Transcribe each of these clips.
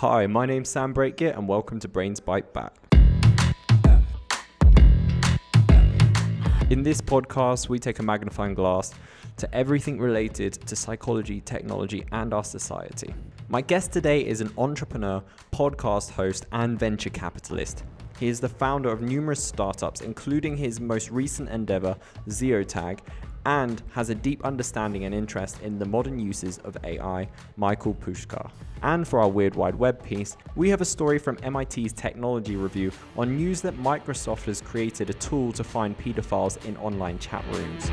Hi, my name's Sam Brake Guia, and welcome to Brains Byte Back. In this podcast, we take a magnifying glass to everything related to psychology, technology, and our society. My guest today is an entrepreneur, podcast host, and venture capitalist. He is the founder of numerous startups, including his most recent endeavor, Zeotag, and has a deep understanding and interest in the modern uses of AI, Michael Pushkar. And for our Weird Wide Web piece, we have a story from MIT's Technology Review on news that Microsoft has created a tool to find pedophiles in online chat rooms.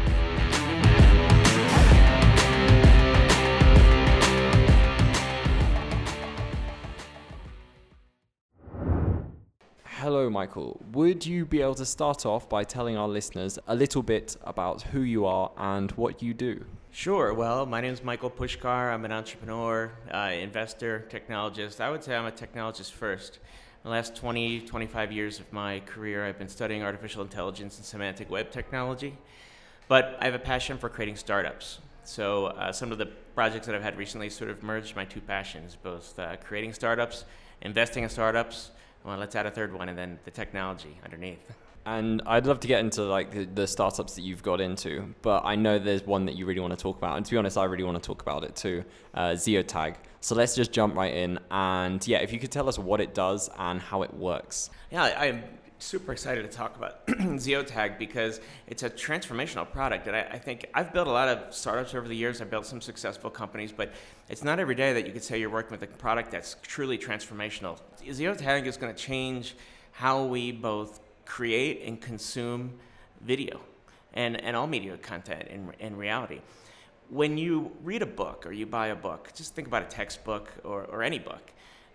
Hello, Michael. Would you be able to start off by telling our listeners a little bit about who you are and what you do? Sure. Well, my name is Michael Pushkar. I'm an entrepreneur, uh, investor, technologist. I would say I'm a technologist first. The last 20, 25 years of my career, I've been studying artificial intelligence and semantic web technology. But I have a passion for creating startups. So uh, some of the projects that I've had recently sort of merged my two passions, both uh, creating startups, investing in startups, well, let's add a third one and then the technology underneath. And I'd love to get into like the, the, startups that you've got into, but I know there's one that you really want to talk about. And to be honest, I really want to talk about it too, uh, Zeotag. So let's just jump right in. And yeah, if you could tell us what it does and how it works. Yeah, I'm super excited to talk about Zeotag because it's a transformational product. And I, I, think I've built a lot of startups over the years. I've built some successful companies, but it's not every day that you could say you're working with a product that's truly transformational. Zeotag is going to change how we both create and consume video and, and all media content in, in reality. When you read a book or you buy a book, just think about a textbook or, or any book.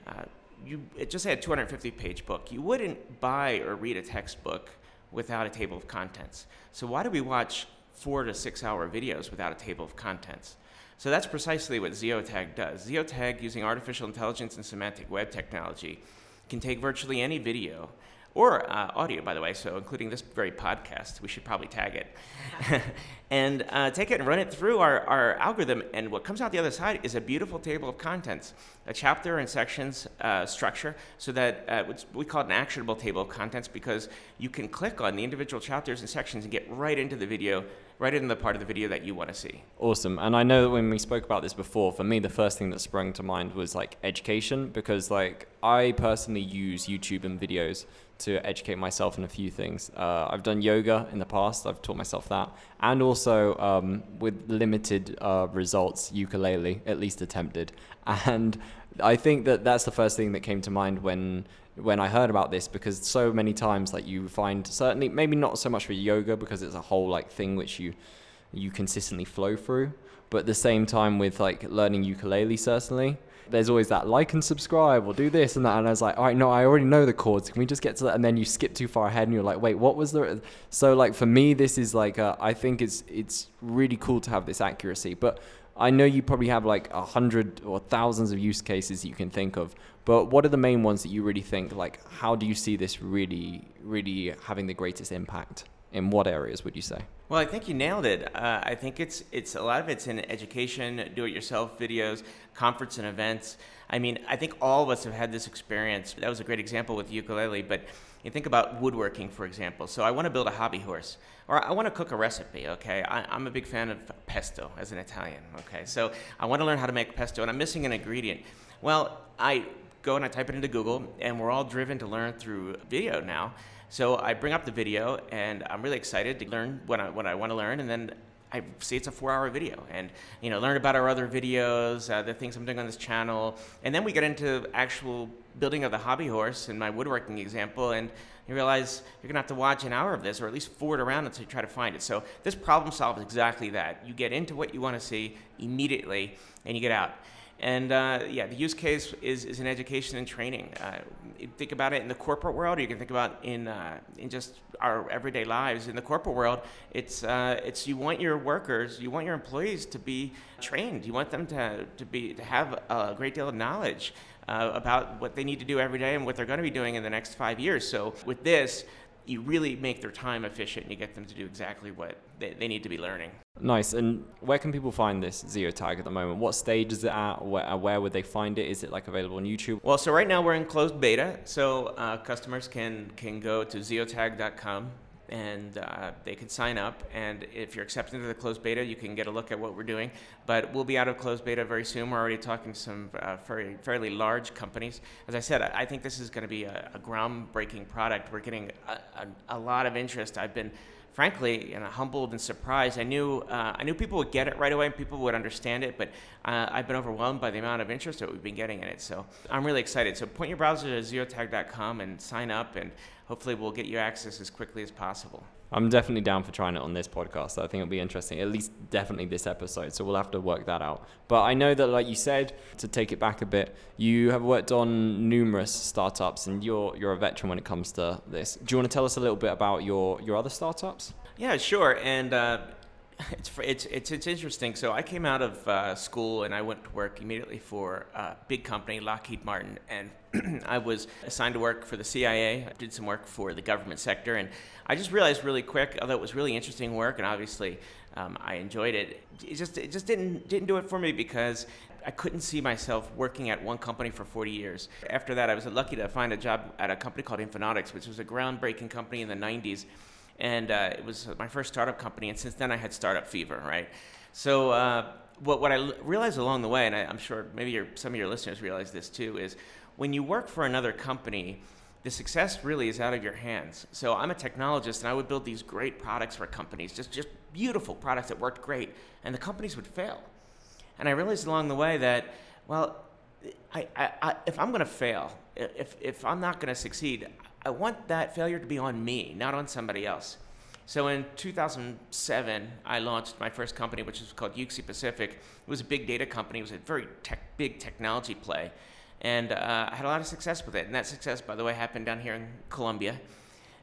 Uh, you it just had a 250 page book. You wouldn't buy or read a textbook without a table of contents. So why do we watch four to six hour videos without a table of contents? So that's precisely what Zeotag does. Zeotag, using artificial intelligence and semantic web technology, can take virtually any video or uh, audio, by the way, so including this very podcast. We should probably tag it. and uh, take it and run it through our, our algorithm. And what comes out the other side is a beautiful table of contents, a chapter and sections uh, structure, so that uh, we call it an actionable table of contents because you can click on the individual chapters and sections and get right into the video right in the part of the video that you want to see. Awesome. And I know that when we spoke about this before, for me, the first thing that sprung to mind was like education because like I personally use YouTube and videos to educate myself in a few things. Uh, I've done yoga in the past, I've taught myself that, and also um, with limited uh, results, ukulele, at least attempted. And I think that that's the first thing that came to mind when when I heard about this because so many times like you find certainly maybe not so much for yoga because it's a whole like thing which you you consistently flow through, but at the same time with like learning ukulele certainly there's always that like and subscribe or do this and that. And I was like, all right, no, I already know the chords. Can we just get to that? And then you skip too far ahead and you're like, wait, what was the? So like for me, this is like, uh, I think it's, it's really cool to have this accuracy, but I know you probably have like a hundred or thousands of use cases you can think of, but what are the main ones that you really think like, how do you see this really, really having the greatest impact? In what areas would you say? Well, I think you nailed it. Uh, I think it's it's a lot of it's in education, do-it-yourself videos, conference and events. I mean, I think all of us have had this experience. That was a great example with ukulele, but you think about woodworking, for example. So I want to build a hobby horse, or I want to cook a recipe. Okay, I, am a big fan of pesto as an Italian. Okay, so I want to learn how to make pesto, and I'm missing an ingredient. Well, I go and I type it into Google, and we're all driven to learn through video now. So I bring up the video, and I'm really excited to learn what I, what I want to learn, and then I see it's a four-hour video, and you know, learn about our other videos, uh, the things I'm doing on this channel, and then we get into actual building of the hobby horse and my woodworking example, and you realize you're gonna have to watch an hour of this, or at least forward around until you try to find it. So this problem solves exactly that. You get into what you want to see immediately, and you get out. And uh, yeah, the use case is, is in education and training. Uh, think about it in the corporate world, or you can think about in uh, in just our everyday lives. In the corporate world, it's uh, it's you want your workers, you want your employees to be trained. You want them to to be to have a great deal of knowledge uh, about what they need to do every day and what they're going to be doing in the next five years. So with this, you really make their time efficient and you get them to do exactly what they, they need to be learning. Nice. And where can people find this Zeotag at the moment? What stage is it at? Where, where would they find it? Is it like available on YouTube? Well, so right now we're in closed beta, so uh, customers can can go to zeotag.com and uh, they can sign up. And if you're accepted to the closed beta, you can get a look at what we're doing. But we'll be out of closed beta very soon. We're already talking to some uh, very, fairly large companies. As I said, I, I think this is going to be a, a, groundbreaking product. We're getting a, a, a lot of interest. I've been frankly, you know, humbled and surprised. I knew uh, I knew people would get it right away and people would understand it, but uh, I've been overwhelmed by the amount of interest that we've been getting in it. So I'm really excited. So point your browser to zeotag.com and sign up, and hopefully we'll get you access as quickly as possible. I'm definitely down for trying it on this podcast. I think it'll be interesting, at least definitely this episode. So we'll have to work that out. But I know that, like you said, to take it back a bit, you have worked on numerous startups, and you're you're a veteran when it comes to this. Do you want to tell us a little bit about your your other startups? Yeah, sure. And uh, it's, it's it's it's interesting. So I came out of uh, school and I went to work immediately for a big company, Lockheed Martin, and I was assigned to work for the CIA. I did some work for the government sector, and I just realized really quick, although it was really interesting work, and obviously um, I enjoyed it. It just it just didn't didn't do it for me because I couldn't see myself working at one company for 40 years. After that, I was lucky to find a job at a company called Infonautics, which was a groundbreaking company in the 90s, and uh, it was my first startup company. And since then, I had startup fever, right? So. Uh, what, what I realized along the way, and I, am sure maybe some of your listeners realize this too, is when you work for another company, the success really is out of your hands. So I'm a technologist, and I would build these great products for companies, just just beautiful products that worked great, and the companies would fail. And I realized along the way that, well, I, I, I if I'm going to fail, if if I'm not going to succeed, I want that failure to be on me, not on somebody else. So in 2007, I launched my first company, which was called Yuxi Pacific. It was a big data company. It was a very tech, big technology play and uh, I had a lot of success with it. And that success, by the way, happened down here in Colombia,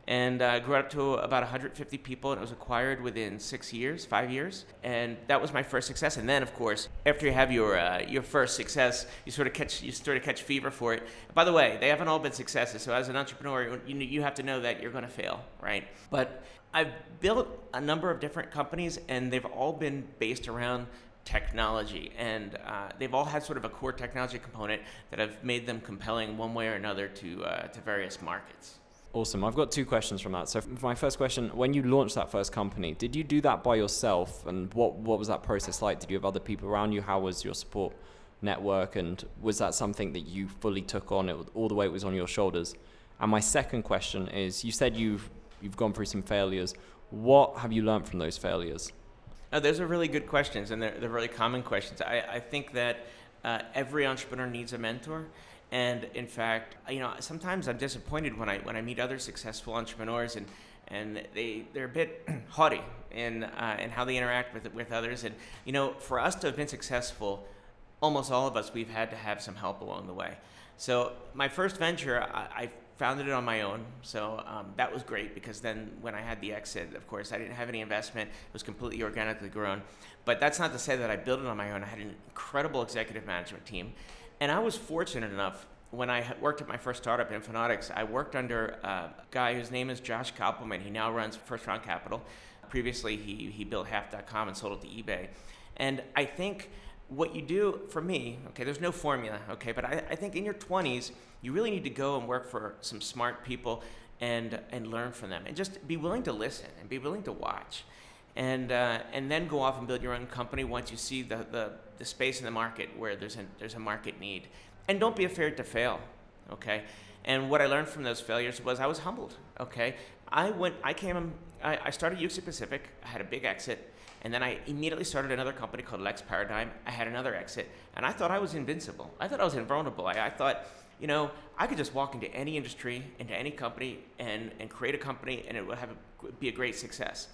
and uh, grew up to about 150 people. And it was acquired within six years, five years, and that was my first success. And then, of course, after you have your uh, your first success, you sort of catch you sort of catch fever for it. By the way, they haven't all been successes. So as an entrepreneur, you you have to know that you're going to fail, right? But I've built a number of different companies, and they've all been based around technology, and uh, they've all had sort of a core technology component that have made them compelling one way or another to uh, to various markets. Awesome. I've got two questions from that. So, my first question, when you launched that first company, did you do that by yourself, and what what was that process like? Did you have other people around you? How was your support network, and was that something that you fully took on? It all the weight was on your shoulders. And my second question is, you said you've you've gone through some failures. What have you learned from those failures? No, those are really good questions, and they're, they're really common questions. I, I think that uh, every entrepreneur needs a mentor. And in fact, you know, sometimes I'm disappointed when I when I meet other successful entrepreneurs and and they they're a bit haughty in uh, in how they interact with with others. And you know, for us to have been successful, almost all of us we've had to have some help along the way. So my first venture, I, I founded it on my own. So um, that was great because then when I had the exit, of course, I didn't have any investment. It was completely organically grown. But that's not to say that I built it on my own. I had an incredible executive management team. And I was fortunate enough when I worked at my first startup, Infonautics, I worked under a guy whose name is Josh Kopelman. He now runs First Round Capital. Previously, he, he built Half.com and sold it to eBay. And I think what you do for me, okay, there's no formula, okay, but I, I think in your 20s, you really need to go and work for some smart people and and learn from them and just be willing to listen and be willing to watch and uh, and then go off and build your own company once you see the, the, the space in the market where there's a there's a market need and don't be afraid to fail okay and what I learned from those failures was I was humbled okay I went I came I, I started Yuxi Pacific I had a big exit and then I immediately started another company called Lex Paradigm. I had another exit, and I thought I was invincible. I thought I was invulnerable. I, I thought you know, I could just walk into any industry, into any company, and, and create a company, and it would have a, be a great success.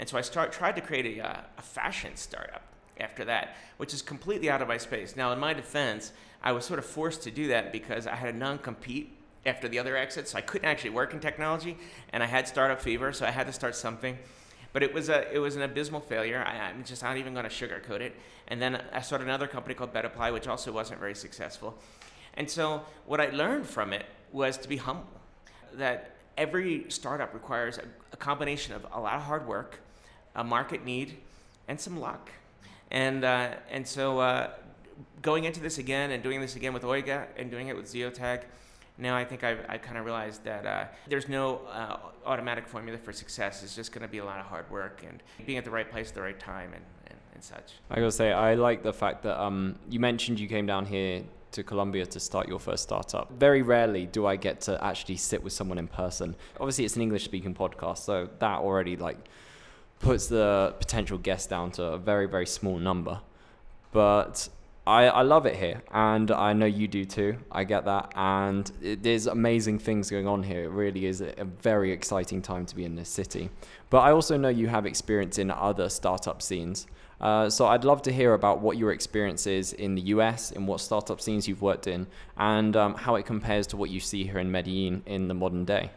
And so I start, tried to create a, uh, a fashion startup after that, which is completely out of my space. Now, in my defense, I was sort of forced to do that because I had a non compete after the other exit, so I couldn't actually work in technology, and I had startup fever, so I had to start something. But it was a it was an abysmal failure. I, am just not even going to sugarcoat it. And then I started another company called BetApply, which also wasn't very successful. And so what I learned from it was to be humble. That every startup requires a, a combination of a lot of hard work, a market need, and some luck. And, uh, and so uh, going into this again and doing this again with Oiga and doing it with Zeotag, now I think I've, I kind of realized that uh, there's no uh, automatic formula for success. It's just going to be a lot of hard work and being at the right place at the right time and, and, and such. I gotta say, I like the fact that um, you mentioned you came down here to Colombia to start your first startup. Very rarely do I get to actually sit with someone in person. Obviously, it's an English speaking podcast, so that already like puts the potential guests down to a very, very small number. But I, I love it here, and I know you do too. I get that, and it, there's amazing things going on here. It really is a, a very exciting time to be in this city. But I also know you have experience in other startup scenes. Uh, so I'd love to hear about what your experience is in the US, in what startup scenes you've worked in, and um, how it compares to what you see here in Medellin in the modern day.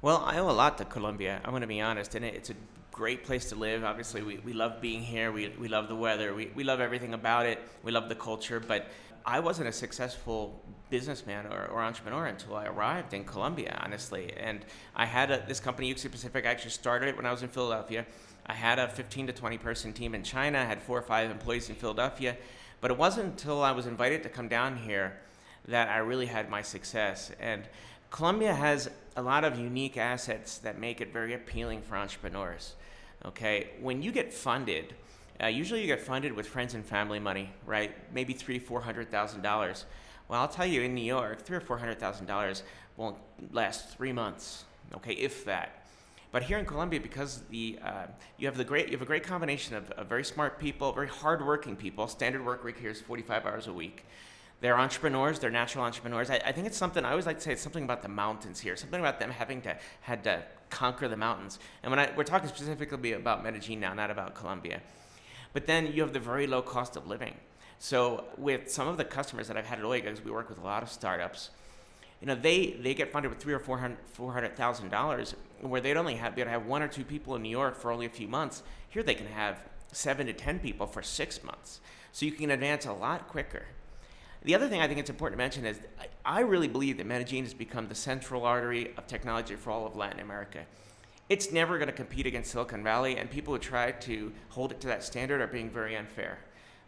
Well, I owe a lot to Colombia. I'm going to be honest, and it's a great place to live. Obviously, we, we love being here. We, we love the weather. We, we love everything about it. We love the culture. But I wasn't a successful businessman or, or entrepreneur until I arrived in Colombia, honestly. And I had a, this company, Yuxi Pacific. I actually started it when I was in Philadelphia. I had a 15 to 20 person team in China. I had four or five employees in Philadelphia. But it wasn't until I was invited to come down here that I really had my success. And Colombia has a lot of unique assets that make it very appealing for entrepreneurs. Okay, when you get funded, uh, usually you get funded with friends and family money, right? Maybe three, four hundred thousand dollars. Well, I'll tell you, in New York, three or four hundred thousand dollars won't last three months. Okay, if that. But here in Colombia, because the uh, you have the great you have a great combination of, of very smart people, very hardworking people. Standard work week here is 45 hours a week. They're entrepreneurs. They're natural entrepreneurs. I, I, think it's something I always like to say. It's something about the mountains here. Something about them having to had to conquer the mountains. And when I, we're talking specifically about Medellin now, not about Colombia. But then you have the very low cost of living. So with some of the customers that I've had at Oiga, because we work with a lot of startups, you know, they, they get funded with three or four hundred four hundred thousand dollars, where they'd only have they'd have one or two people in New York for only a few months. Here they can have seven to ten people for six months, so you can advance a lot quicker. The other thing I think it's important to mention is I really believe that Medellin has become the central artery of technology for all of Latin America. It's never going to compete against Silicon Valley, and people who try to hold it to that standard are being very unfair.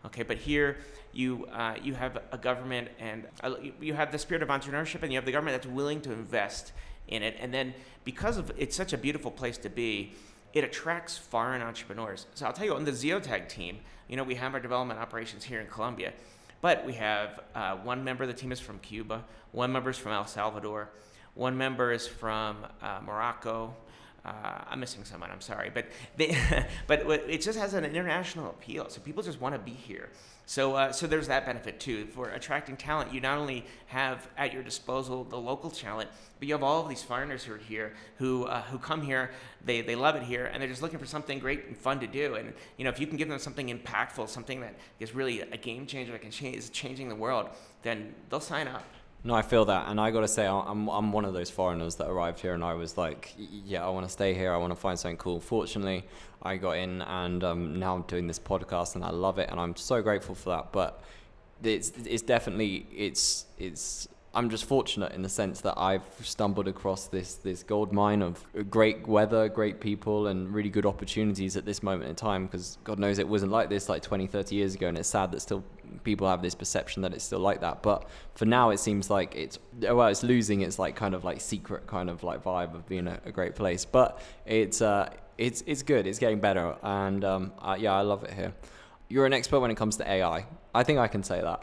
Okay, but here you uh, you have a government and uh, you have the spirit of entrepreneurship, and you have the government that's willing to invest in it. And then because of it's such a beautiful place to be, it attracts foreign entrepreneurs. So I'll tell you, on the Zeotag team, you know, we have our development operations here in Colombia, but we have uh, one member of the team is from Cuba, one member is from El Salvador, one member is from uh, Morocco, uh, I'm missing someone. I'm sorry, but they, but it just has an international appeal. So people just want to be here. So uh, so there's that benefit too for attracting talent. You not only have at your disposal the local talent, but you have all of these foreigners who are here who uh, who come here. They they love it here, and they're just looking for something great and fun to do. And you know if you can give them something impactful, something that is really a game changer that can change is changing the world, then they'll sign up. No, I feel that, and I got to say, I'm I'm one of those foreigners that arrived here, and I was like, yeah, I want to stay here. I want to find something cool. Fortunately, I got in, and um, now I'm doing this podcast, and I love it, and I'm so grateful for that. But it's it's definitely it's it's I'm just fortunate in the sense that I've stumbled across this this gold mine of great weather, great people, and really good opportunities at this moment in time. Because God knows it wasn't like this like 20, 30 years ago, and it's sad that still people have this perception that it's still like that. But for now, it seems like it's well, it's losing its like kind of like secret kind of like vibe of being a, a great place. But it's uh, it's it's good. It's getting better, and um, uh, yeah, I love it here. You're an expert when it comes to AI. I think I can say that.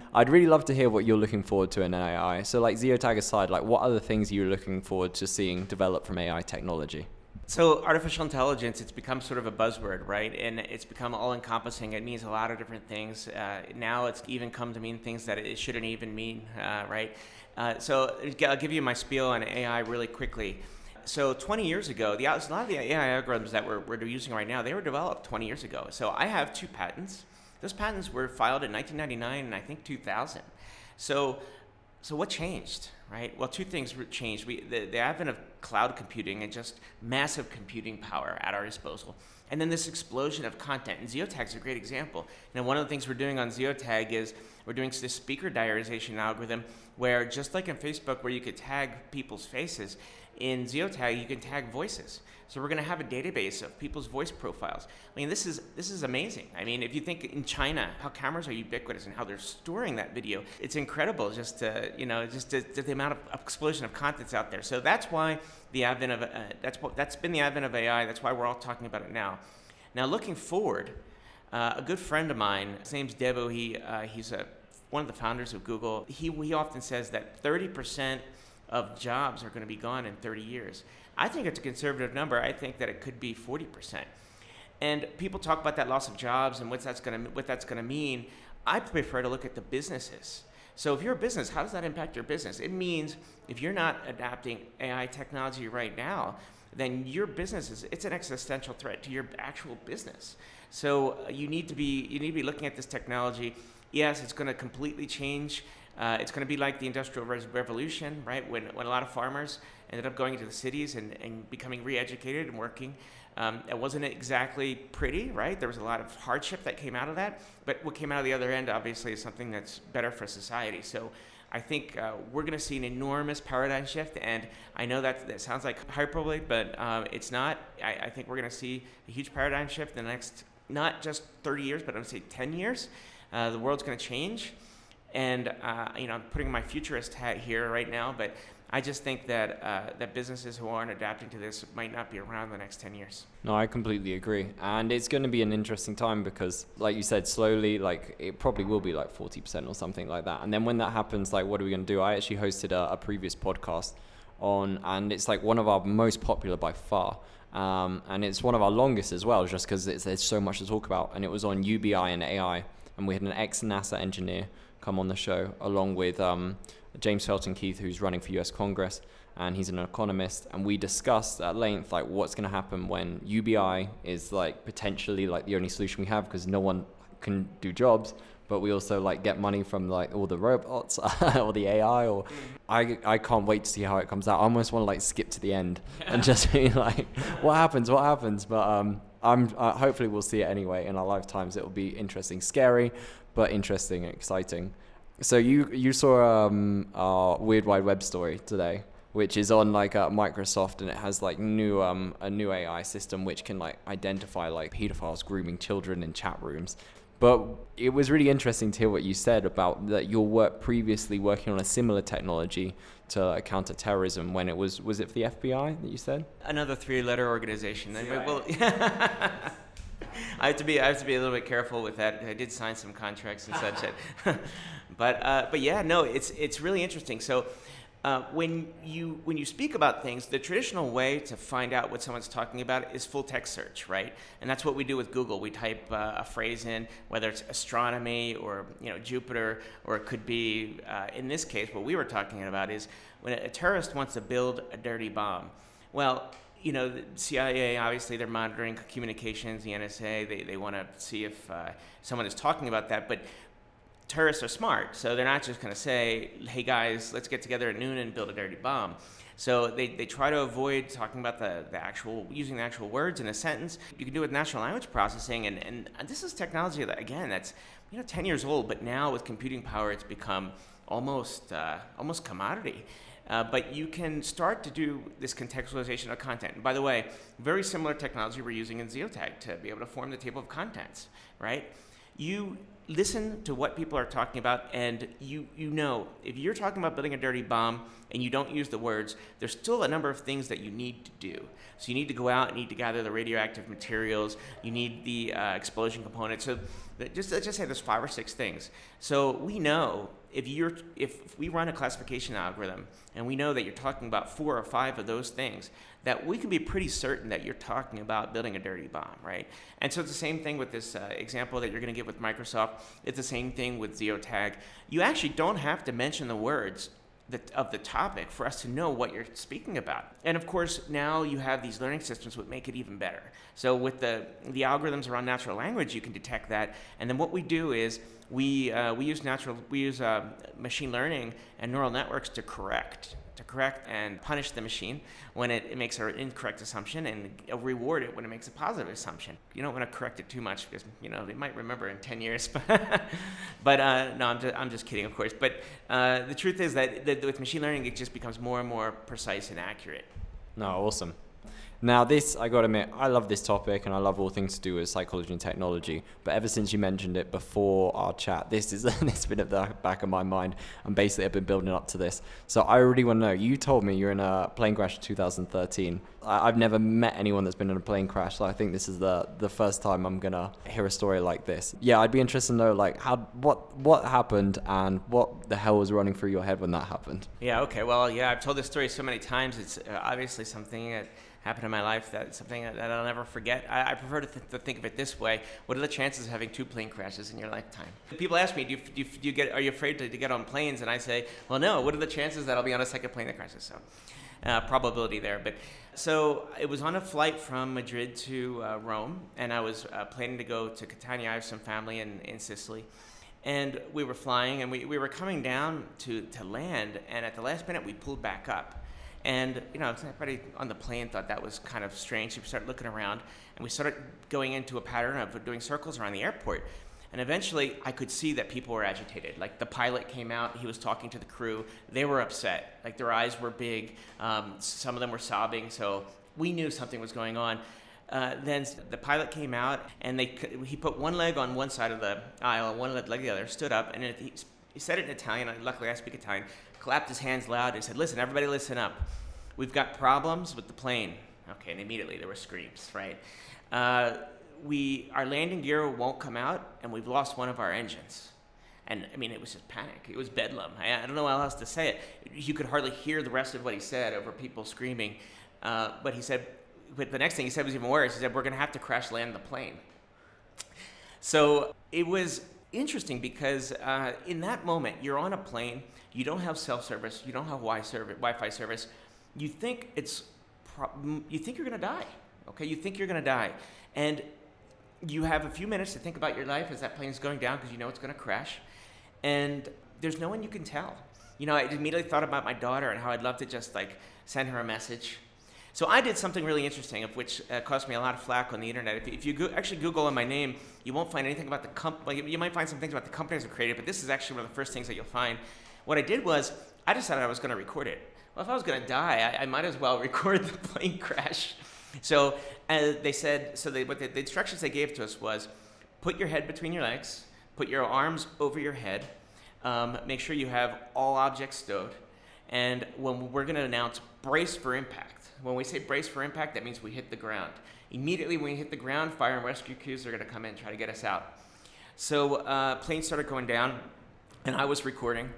I'd really love to hear what you're looking forward to in AI. So, like Zeotag aside, like what other things you're you looking forward to seeing develop from AI technology? So, artificial intelligence, it's become sort of a buzzword, right? And it's become all encompassing. It means a lot of different things. Uh, now it's even come to mean things that it shouldn't even mean, uh, right? Uh, so, I'll give you my spiel on AI really quickly. So, 20 years ago, the, a lot of the AI algorithms that we're, we're using right now, they were developed 20 years ago. So, I have two patents those patents were filed in 1999 and I think 2000. So, so what changed, right? Well, two things changed. We, the, the advent of cloud computing and just massive computing power at our disposal. And then this explosion of content. And Zeotag is a great example. Now, one of the things we're doing on Zeotag is we're doing this speaker diarization algorithm where, just like in Facebook, where you could tag people's faces, in Zeotag you can tag voices. So we're going to have a database of people's voice profiles. I mean, this is this is amazing. I mean, if you think in China how cameras are ubiquitous and how they're storing that video, it's incredible. Just to, you know, just to, to the amount of explosion of contents out there. So that's why the advent of uh, that's what that's been the advent of AI. That's why we're all talking about it now. Now, looking forward, uh, a good friend of mine, his name's Debo. He uh, he's a one of the founders of Google. He he often says that 30 percent of jobs are going to be gone in 30 years. I think it's a conservative number. I think that it could be 40%. And people talk about that loss of jobs and what that's going to what that's going to mean. I prefer to look at the businesses. So if you're a business, how does that impact your business? It means if you're not adapting AI technology right now, then your business is it's an existential threat to your actual business. So uh, you need to be you need to be looking at this technology. Yes, it's going to completely change uh, it's going to be like the Industrial Revolution, right? When, when a lot of farmers ended up going into the cities and, and becoming re educated and working. Um, it wasn't exactly pretty, right? There was a lot of hardship that came out of that. But what came out of the other end, obviously, is something that's better for society. So I think uh, we're going to see an enormous paradigm shift. And I know that that sounds like hyperbole, but um, it's not. I, I think we're going to see a huge paradigm shift in the next, not just 30 years, but I'm going to say 10 years. Uh, the world's going to change. And uh, you know, I'm putting my futurist hat here right now, but I just think that uh, that businesses who aren't adapting to this might not be around the next 10 years. No, I completely agree. And it's going to be an interesting time because, like you said, slowly, like it probably will be like 40% or something like that. And then when that happens, like, what are we going to do? I actually hosted a, a previous podcast on, and it's like one of our most popular by far. Um, and it's one of our longest as well, just because there's so much to talk about. And it was on UBI and AI. And we had an ex NASA engineer come on the show, along with um, James Felton Keith, who's running for US Congress, and he's an economist. And we discussed at length like what's going to happen when UBI is like potentially like the only solution we have because no one can do jobs. But we also like get money from like all the robots or the AI. Or I, I can't wait to see how it comes out. I almost want to like skip to the end and just be like, what happens? What happens? But um, I'm uh, hopefully we'll see it anyway in our lifetimes. It will be interesting, scary, but interesting and exciting. So you you saw um, our Weird Wide Web story today, which is on like uh, Microsoft, and it has like new um, a new AI system which can like identify like pedophiles grooming children in chat rooms. But it was really interesting to hear what you said about that your work previously working on a similar technology to uh, counter terrorism when it was was it for the FBI that you said? Another three letter organization. Well, I have to be I have to be a little bit careful with that. I did sign some contracts and such. but uh, but yeah, no, it's it's really interesting. So. Uh, when you when you speak about things, the traditional way to find out what someone's talking about is full text search, right? And that's what we do with Google. We type uh, a phrase in, whether it's astronomy or you know Jupiter, or it could be uh, in this case what we were talking about is when a terrorist wants to build a dirty bomb. Well, you know, the CIA, obviously, they're monitoring communications, the NSA, they, they want to see if uh, someone is talking about that. But terrorists are smart, so they're not just going to say, hey guys, let's get together at noon and build a dirty bomb. So they, they try to avoid talking about the, the actual, using the actual words in a sentence. You can do it with natural language processing, and, and this is technology that, again, that's, you know, 10 years old, but now with computing power, it's become almost, uh, almost commodity. Uh, but you can start to do this contextualization of content. And by the way, very similar technology we're using in Zeotag to be able to form the table of contents, right? You listen to what people are talking about, and you, you know if you're talking about building a dirty bomb and you don't use the words, there's still a number of things that you need to do. So you need to go out and need to gather the radioactive materials, you need the uh, explosion component. So just let's just say there's five or six things. So we know if you're if we run a classification algorithm and we know that you're talking about four or five of those things that we can be pretty certain that you're talking about building a dirty bomb right? And so it's the same thing with this uh, example that you're going to get with microsoft. It's the same thing with zeotag. You actually don't have to mention the words of the topic for us to know what you're speaking about. And of course now you have these learning systems that make it even better. So with the the algorithms around natural language you can detect that. And then what we do is we uh, we use natural we use uh, machine learning and neural networks to correct to correct and punish the machine when it, it makes an incorrect assumption and reward it when it makes a positive assumption. You don't want to correct it too much because you know they might remember in 10 years. but uh, no, I'm just, I'm just kidding, of course. But uh, the truth is that, that with machine learning, it just becomes more and more precise and accurate. No, awesome. Now, this, I gotta admit, I love this topic and I love all things to do with psychology and technology. But ever since you mentioned it before our chat, this is it's been at the back of my mind. And basically, I've been building up to this. So I really want to know. You told me you're in a plane crash in 2013. I, have never met anyone that's been in a plane crash. So I think this is the the first time I'm gonna hear a story like this. Yeah, I'd be interested to know like how what what happened and what the hell was running through your head when that happened. Yeah. Okay. Well, yeah, I've told this story so many times. It's uh, obviously something that happened in my life that's something that I'll never forget. I, I prefer to, th- to, think of it this way: What are the chances of having two plane crashes in your lifetime? People ask me, "Do you, do you, do you get? Are you afraid to, to, get on planes?" And I say, "Well, no. What are the chances that I'll be on a second plane that crashes?" So, uh, probability there. But so it was on a flight from Madrid to uh, Rome, and I was uh, planning to go to Catania. I have some family in, in Sicily. And we were flying, and we, we were coming down to, to land, and at the last minute, we pulled back up and you know, everybody on the plane thought that was kind of strange. So We started looking around, and we started going into a pattern of doing circles around the airport. And eventually, I could see that people were agitated. Like the pilot came out, he was talking to the crew. They were upset. Like their eyes were big. Um, some of them were sobbing. So we knew something was going on. Uh, then the pilot came out, and they he put one leg on one side of the aisle, one leg the other. Stood up, and he, he said it in Italian. Luckily, I speak Italian clapped his hands loud and said, Listen, everybody listen up. We've got problems with the plane. Okay, and immediately there were screams, right? Uh, we, our landing gear won't come out, and we've lost one of our engines. And I mean, it was just panic. It was bedlam. I, I don't know how else to say it. You could hardly hear the rest of what he said over people screaming. Uh, but he said, but the next thing he said was even worse. He said, We're going to have to crash land the plane. So it was interesting because uh, in that moment, you're on a plane, you don't have self service. you don't have Wi-Fi service. You think it's, pro- you think you're going to die. Okay, you think you're going to die, and you have a few minutes to think about your life as that plane is going down because you know it's going to crash, and there's no one you can tell. You know, I immediately thought about my daughter and how I'd love to just like send her a message so I did something really interesting, of which uh, cost me a lot of flack on the internet. If, if you go- actually Google my name, you won't find anything about the company. You might find some things about the companies that created, but this is actually one of the first things that you'll find. What I did was I decided I was going to record it. Well, if I was going to die, I, I, might as well record the plane crash. So uh, they said, so they, what the, the instructions they gave to us was, put your head between your legs, put your arms over your head, um, make sure you have all objects stowed, and when we're going to announce brace for impact when we say brace for impact, that means we hit the ground. Immediately when we hit the ground, fire and rescue crews are going to come in and try to get us out. So uh, planes started going down, and I was recording,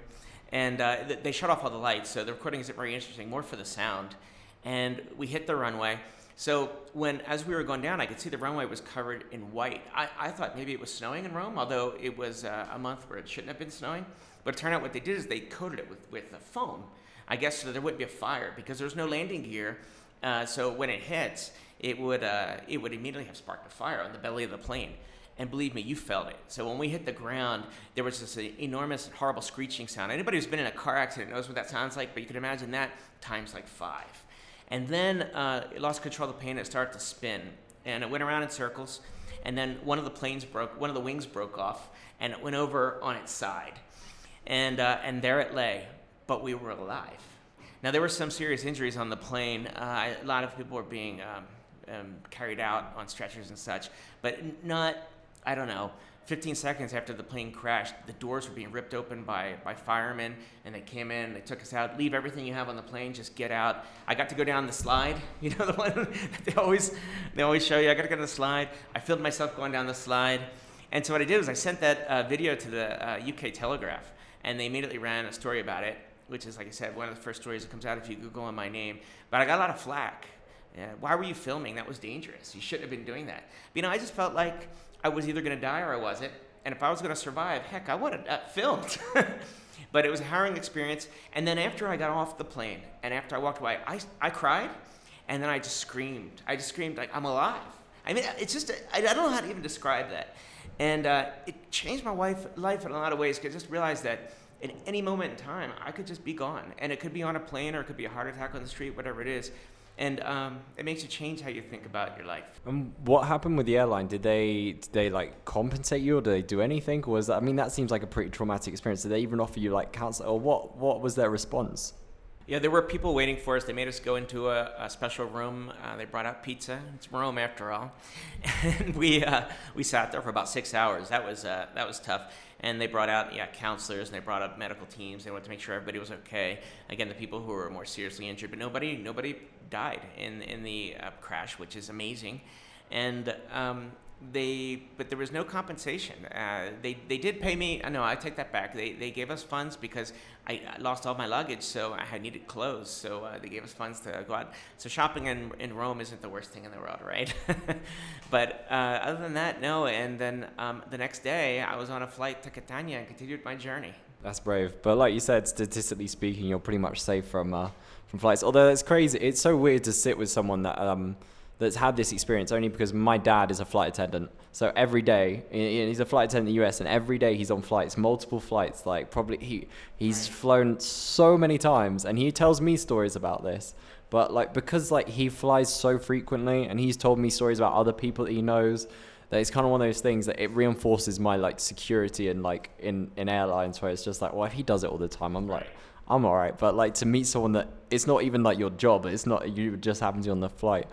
and uh, they shut off all the lights, so the recording isn't very interesting, more for the sound. And we hit the runway. So when, as we were going down, I could see the runway was covered in white. I, I thought maybe it was snowing in Rome, although it was uh, a month where it shouldn't have been snowing. But it turned out what they did is they coated it with, with a foam I guess so there wouldn't be a fire because there's no landing gear. Uh, so when it hits, it would uh, it would immediately have sparked a fire on the belly of the plane. And believe me, you felt it. So when we hit the ground, there was this enormous, horrible screeching sound. Anybody who's been in a car accident knows what that sounds like, but you can imagine that times like five. And then uh, it lost control of the plane. It started to spin, and it went around in circles. And then one of the planes broke, one of the wings broke off, and it went over on its side. And uh, and there it lay, but we were alive. Now, there were some serious injuries on the plane. Uh, a lot of people were being um, um, carried out on stretchers and such, but not, I don't know, 15 seconds after the plane crashed, the doors were being ripped open by, by firemen, and they came in, they took us out. Leave everything you have on the plane, just get out. I got to go down the slide, you know, the one that they always, they always show you. I got to go down the slide. I filmed myself going down the slide. And so what I did was I sent that uh, video to the uh, UK Telegraph, and they immediately ran a story about it which is, like I said, one of the first stories that comes out if you Google on my name. But I got a lot of flack. Yeah, why were you filming? That was dangerous. You shouldn't have been doing that. But, you know, I just felt like I was either going to die or I wasn't. And if I was going to survive, heck, I would have uh, filmed. but it was a harrowing experience. And then after I got off the plane and after I walked away, I, I cried and then I just screamed. I just screamed like I'm alive. I mean, it's just, I don't know how to even describe that. And uh, it changed my wife, life in a lot of ways because I just realized that in any moment in time, I could just be gone. And it could be on a plane or it could be a heart attack on the street, whatever it is. And um, it makes you change how you think about your life. And what happened with the airline? Did they did they like compensate you, or did they do anything? Or was that, I mean that seems like a pretty traumatic experience. Did they even offer you like counsel, or what? What was their response? Yeah, there were people waiting for us. They made us go into a, a special room. Uh, they brought out pizza. It's Rome, after all, and we uh, we sat there for about six hours. That was uh, that was tough and they brought out yeah counselors and they brought up medical teams. They wanted to make sure everybody was okay. Again, the people who were more seriously injured, but nobody nobody died in in the uh, crash, which is amazing. And um, they but there was no compensation. Uh, they they did pay me. No, I take that back. They they gave us funds because I, lost all my luggage, so I needed clothes. So uh, they gave us funds to go out. So shopping in in Rome isn't the worst thing in the world, right? but uh, other than that, no. And then um, the next day, I was on a flight to Catania and continued my journey. That's brave. But like you said, statistically speaking, you're pretty much safe from uh, from flights. Although it's crazy. It's so weird to sit with someone that um, that's had this experience only because my dad is a flight attendant. So every day, he's a flight attendant in the US, and every day he's on flights, multiple flights. Like probably he he's flown so many times, and he tells me stories about this. But like because like he flies so frequently, and he's told me stories about other people that he knows. That it's kind of one of those things that it reinforces my like security and like in in airlines where it's just like, well, if he does it all the time, I'm like. I'm alright, but like to meet someone that it's not even like your job, it's not you just happen to on the flight.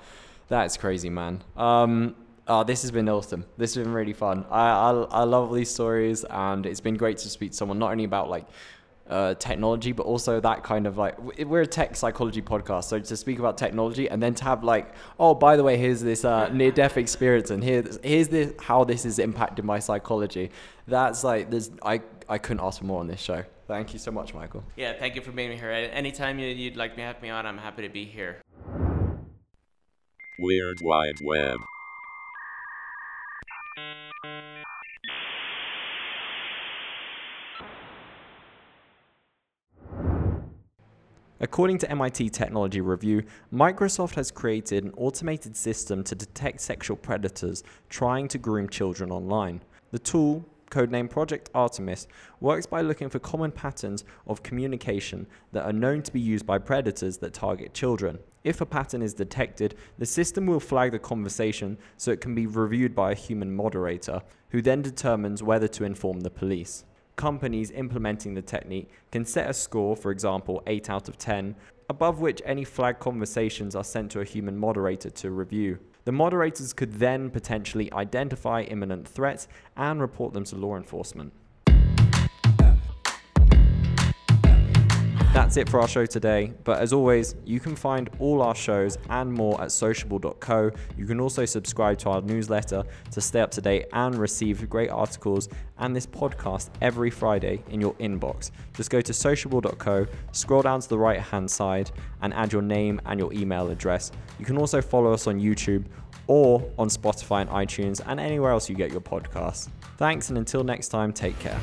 That's crazy, man. Um, oh, this has been awesome. This has been really fun. I, I, I love these stories, and it's been great to speak to someone not only about like uh, technology, but also that kind of like we're a tech psychology podcast. So to speak about technology and then to have like, oh, by the way, here's this uh, near death experience, and here's here's this how this has impacted my psychology. That's like there's I I couldn't ask for more on this show. Thank you so much, Michael. Yeah, thank you for being me here. Anytime you'd like me to have me on, I'm happy to be here. Weird Wide Web. According to MIT Technology Review, Microsoft has created an automated system to detect sexual predators trying to groom children online. The tool, codenamed Project Artemis, works by looking for common patterns of communication that are known to be used by predators that target children. If a pattern is detected, the system will flag the conversation so it can be reviewed by a human moderator, who then determines whether to inform the police. Companies implementing the technique can set a score, for example, 8 out of 10, above which any flagged conversations are sent to a human moderator to review. The moderators could then potentially identify imminent threats and report them to law enforcement. That's it for our show today. But as always, you can find all our shows and more at sociable.co. You can also subscribe to our newsletter to stay up to date and receive great articles and this podcast every Friday in your inbox. Just go to sociable.co, scroll down to the right hand side, and add your name and your email address. You can also follow us on YouTube or on Spotify and iTunes and anywhere else you get your podcasts. Thanks, and until next time, take care.